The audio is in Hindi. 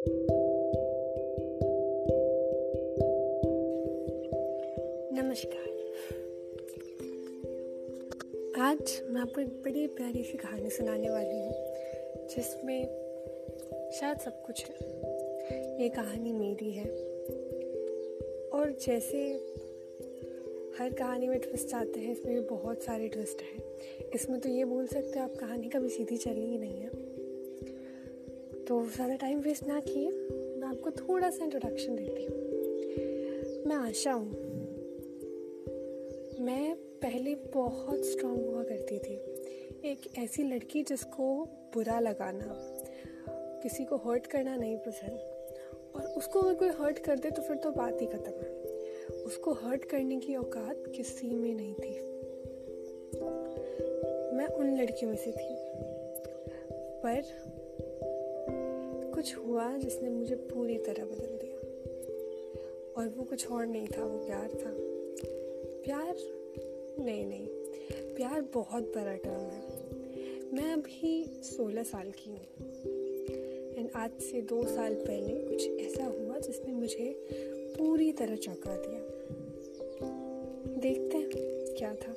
नमस्कार। आज मैं आपको एक बड़ी प्यारी सी कहानी सुनाने वाली हूँ, जिसमें शायद सब कुछ है। ये कहानी मेरी है। और जैसे हर कहानी में ट्विस्ट आते हैं, इसमें भी बहुत सारे ट्विस्ट हैं। इसमें तो ये बोल सकते हो, आप कहानी कभी सीधी चली ही नहीं है। तो ज़्यादा टाइम वेस्ट ना किए। मैं आपको थोड़ा सा इंट्रोडक्शन देती हूँ। मैं आशा हूँ। मैं पहले बहुत स्ट्रांग हुआ करती थी। एक ऐसी लड़की जिसको बुरा लगाना, किसी को हर्ट करना नहीं पसंद। और उसको अगर कोई हर्ट कर दे तो फिर तो बात ही ख़त्म है। उसको हर्ट करने की औकात किसी में नहीं थी। मैं उन लड़कियों में से थी। पर कुछ हुआ जिसने मुझे पूरी तरह बदल दिया। और वो कुछ और नहीं था, वो प्यार था। प्यार? नहीं नहीं। प्यार बहुत बड़ा टर्म है। मैं अभी सोलह साल की हूँ। एंड आज से दो साल पहले कुछ ऐसा हुआ जिसने मुझे पूरी तरह चौंका दिया। देखते हैं क्या था।